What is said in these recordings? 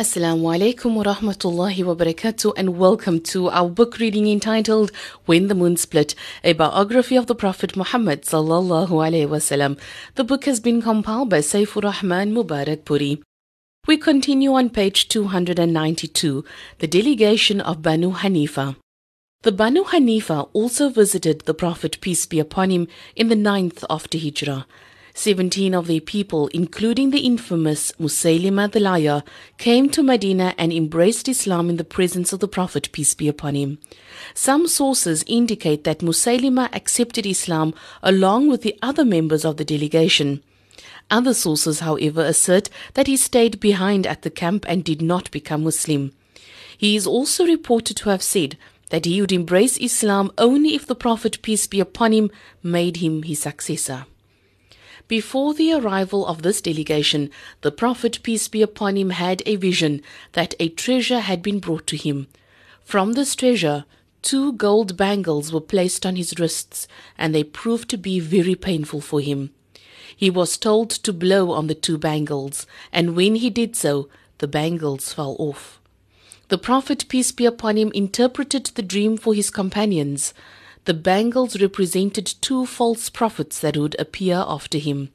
Assalamu alaikum wa rahmatullahi wa barakatuh and welcome to our book reading entitled When the Moon Split, a biography of the Prophet Muhammad. The book has been compiled by Safiur Rahman Mubarakpuri. We continue on page 292, the delegation of Banu Hanifa. The Banu Hanifa also visited the Prophet peace be upon him in the ninth after Hijrah. Seventeen of their people, including the infamous Musaylima the liar, came to Medina and embraced Islam in the presence of the Prophet, peace be upon him. Some sources indicate that Musaylima accepted Islam along with the other members of the delegation. Other sources, however, assert that he stayed behind at the camp and did not become Muslim. He is also reported to have said that he would embrace Islam only if the Prophet, peace be upon him, made him his successor. Before the arrival of this delegation, the Prophet, peace be upon him, had a vision that a treasure had been brought to him. From this treasure, two gold bangles were placed on his wrists, and they proved to be very painful for him. He was told to blow on the two bangles, and when he did so, the bangles fell off. The Prophet, peace be upon him, interpreted the dream for his companions the bangles represented two false prophets that would appear after him.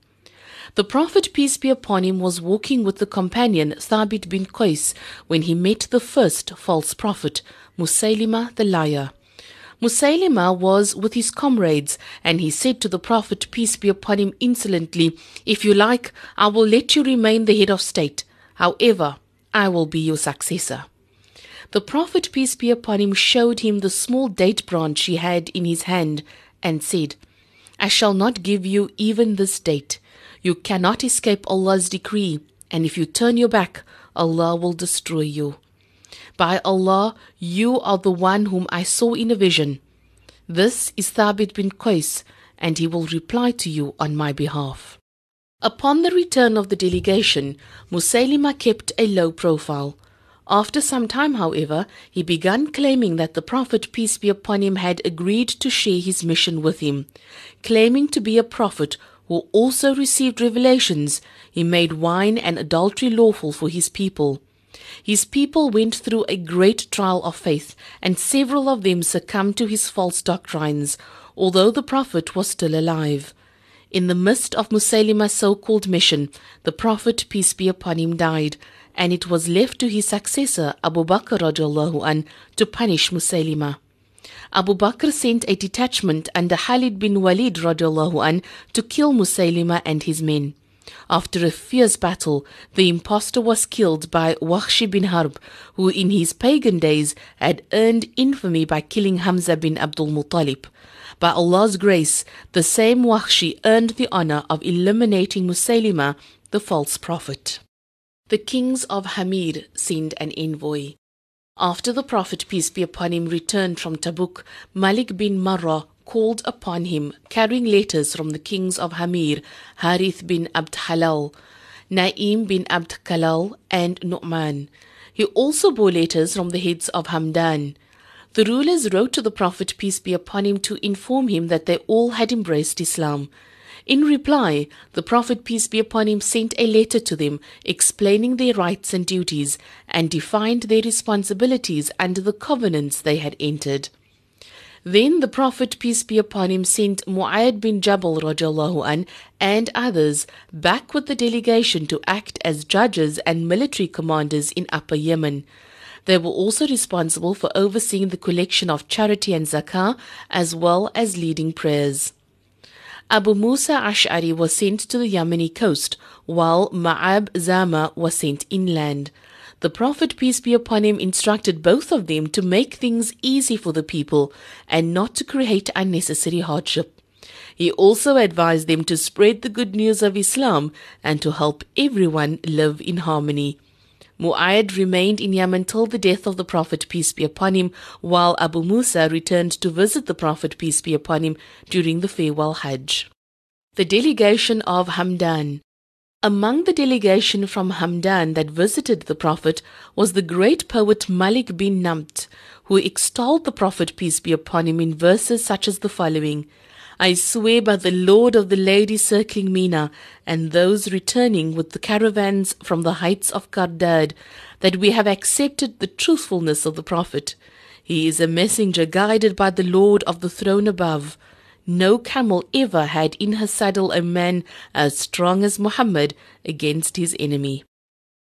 The Prophet, peace be upon him, was walking with the companion Thabit bin Qais when he met the first false prophet, Musaylima the liar. Musaylima was with his comrades, and he said to the Prophet, peace be upon him, insolently, If you like, I will let you remain the head of state. However, I will be your successor. The Prophet, peace be upon him, showed him the small date branch he had in his hand and said, I shall not give you even this date. You cannot escape Allah's decree, and if you turn your back, Allah will destroy you. By Allah, you are the one whom I saw in a vision. This is Thabit bin Qais, and he will reply to you on my behalf. Upon the return of the delegation, Musaylima kept a low profile. After some time, however, he began claiming that the Prophet, peace be upon him, had agreed to share his mission with him. Claiming to be a prophet who also received revelations, he made wine and adultery lawful for his people. His people went through a great trial of faith, and several of them succumbed to his false doctrines, although the Prophet was still alive. In the midst of Musaylima's so-called mission, the Prophet, peace be upon him, died, and it was left to his successor Abu Bakr radiallahu an to punish Musaylima. Abu Bakr sent a detachment under Khalid bin Walid radiallahu an to kill Musaylima and his men. After a fierce battle, the impostor was killed by Wahshi bin Harb, who in his pagan days had earned infamy by killing Hamza bin Abdul Muttalib. By Allah's grace, the same Wahshi earned the honor of eliminating Musaylima, the false prophet. The kings of Himyar sent an envoy. After the Prophet, peace be upon him, returned from Tabuk, Malik bin Marra called upon him, carrying letters from the kings of Himyar, Harith bin Abd Halal, Naim bin Abd Kalal, and Nu'man. He also bore letters from the heads of Hamdan. The rulers wrote to the Prophet, peace be upon him, to inform him that they all had embraced Islam. In reply, the Prophet, peace be upon him, sent a letter to them explaining their rights and duties and defined their responsibilities under the covenants they had entered. Then the Prophet, peace be upon him, sent Mu'ad bin Jabal radiallahu an, and others back with the delegation to act as judges and military commanders in Upper Yemen. They were also responsible for overseeing the collection of charity and zakah as well as leading prayers. Abu Musa Ash'ari was sent to the Yemeni coast, while Ma'ab Zama was sent inland. The Prophet, peace be upon him, instructed both of them to make things easy for the people and not to create unnecessary hardship. He also advised them to spread the good news of Islam and to help everyone live in harmony. Mu'ayyad remained in Yemen till the death of the Prophet, peace be upon him, while Abu Musa returned to visit the Prophet, peace be upon him, during the farewell Hajj. The delegation of Hamdan. Among the delegation from Hamdan that visited the Prophet was the great poet Malik bin Namt, who extolled the Prophet, peace be upon him, in verses such as the following. I swear by the Lord of the ladies circling Mina and those returning with the caravans from the heights of Kardad that we have accepted the truthfulness of the Prophet. He is a messenger guided by the Lord of the throne above. No camel ever had in her saddle a man as strong as Muhammad against his enemy.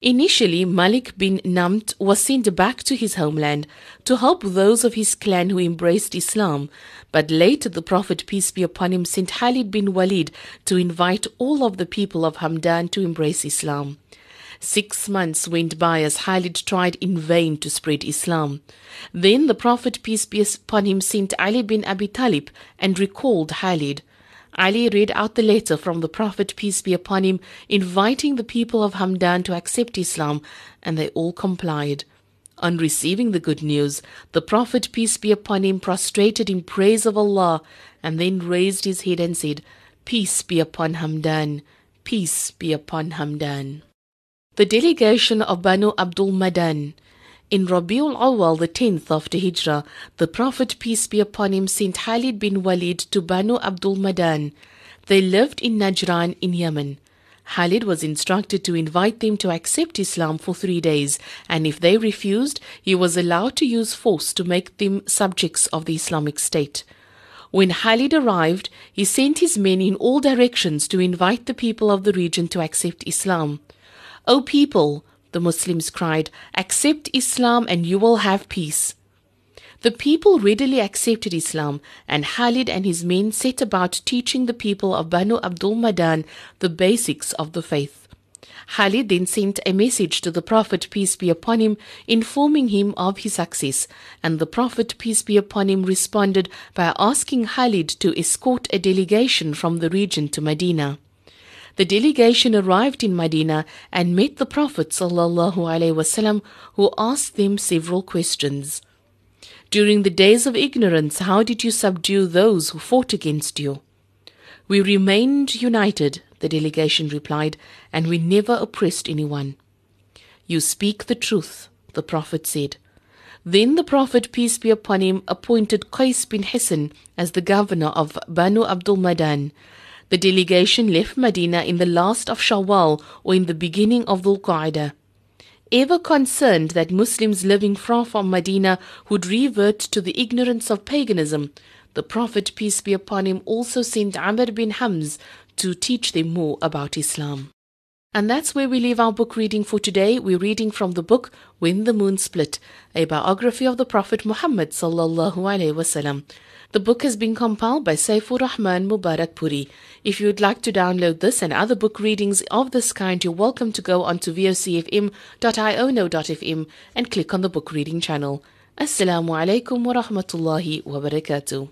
Initially, Malik bin Namt was sent back to his homeland to help those of his clan who embraced Islam, but later the Prophet, peace be upon him, sent Khalid bin Walid to invite all of the people of Hamdan to embrace Islam. Six months went by as Khalid tried in vain to spread Islam. Then the Prophet, peace be upon him, sent Ali bin Abi Talib and recalled Khalid. Ali read out the letter from the Prophet, peace be upon him, inviting the people of Hamdan to accept Islam, and they all complied. On receiving the good news, the Prophet, peace be upon him, prostrated in praise of Allah, and then raised his head and said, Peace be upon Hamdan, peace be upon Hamdan. The delegation of Banu Abdul Madan in Rabiul Awal, the 10th after Hijrah, the Prophet, peace be upon him, sent Khalid bin Walid to Banu Abdul Madan. They lived in Najran in Yemen. Khalid was instructed to invite them to accept Islam for three days, and if they refused, he was allowed to use force to make them subjects of the Islamic State. When Khalid arrived, he sent his men in all directions to invite the people of the region to accept Islam. O people, the Muslims cried, Accept Islam and you will have peace. The people readily accepted Islam, and Khalid and his men set about teaching the people of Banu Abdul Madan the basics of the faith. Khalid then sent a message to the Prophet, peace be upon him, informing him of his success, and the Prophet, peace be upon him, responded by asking Khalid to escort a delegation from the region to Medina. The delegation arrived in Medina and met the Prophet wasallam, who asked them several questions. During the days of ignorance, how did you subdue those who fought against you? We remained united, the delegation replied, and we never oppressed anyone. You speak the truth, the Prophet said. Then the Prophet, peace be upon him, appointed Qais bin Hisn as the governor of Banu Abdul Madan, the delegation left Medina in the last of Shawwal or in the beginning of Dhul Qaeda. Ever concerned that Muslims living far from Medina would revert to the ignorance of paganism, the Prophet, peace be upon him, also sent Amr bin Hazm to teach them more about Islam. And that's where we leave our book reading for today. We're reading from the book When the Moon Split, a biography of the Prophet Muhammad sallallahu alaihi wasallam. The book has been compiled by Safiur Rahman Mubarakpuri. If you would like to download this and other book readings of this kind, you're welcome to go onto vocfm.iono.fm and click on the book reading channel. Assalamu alaikum wa rahmatullahi wa barakatuh.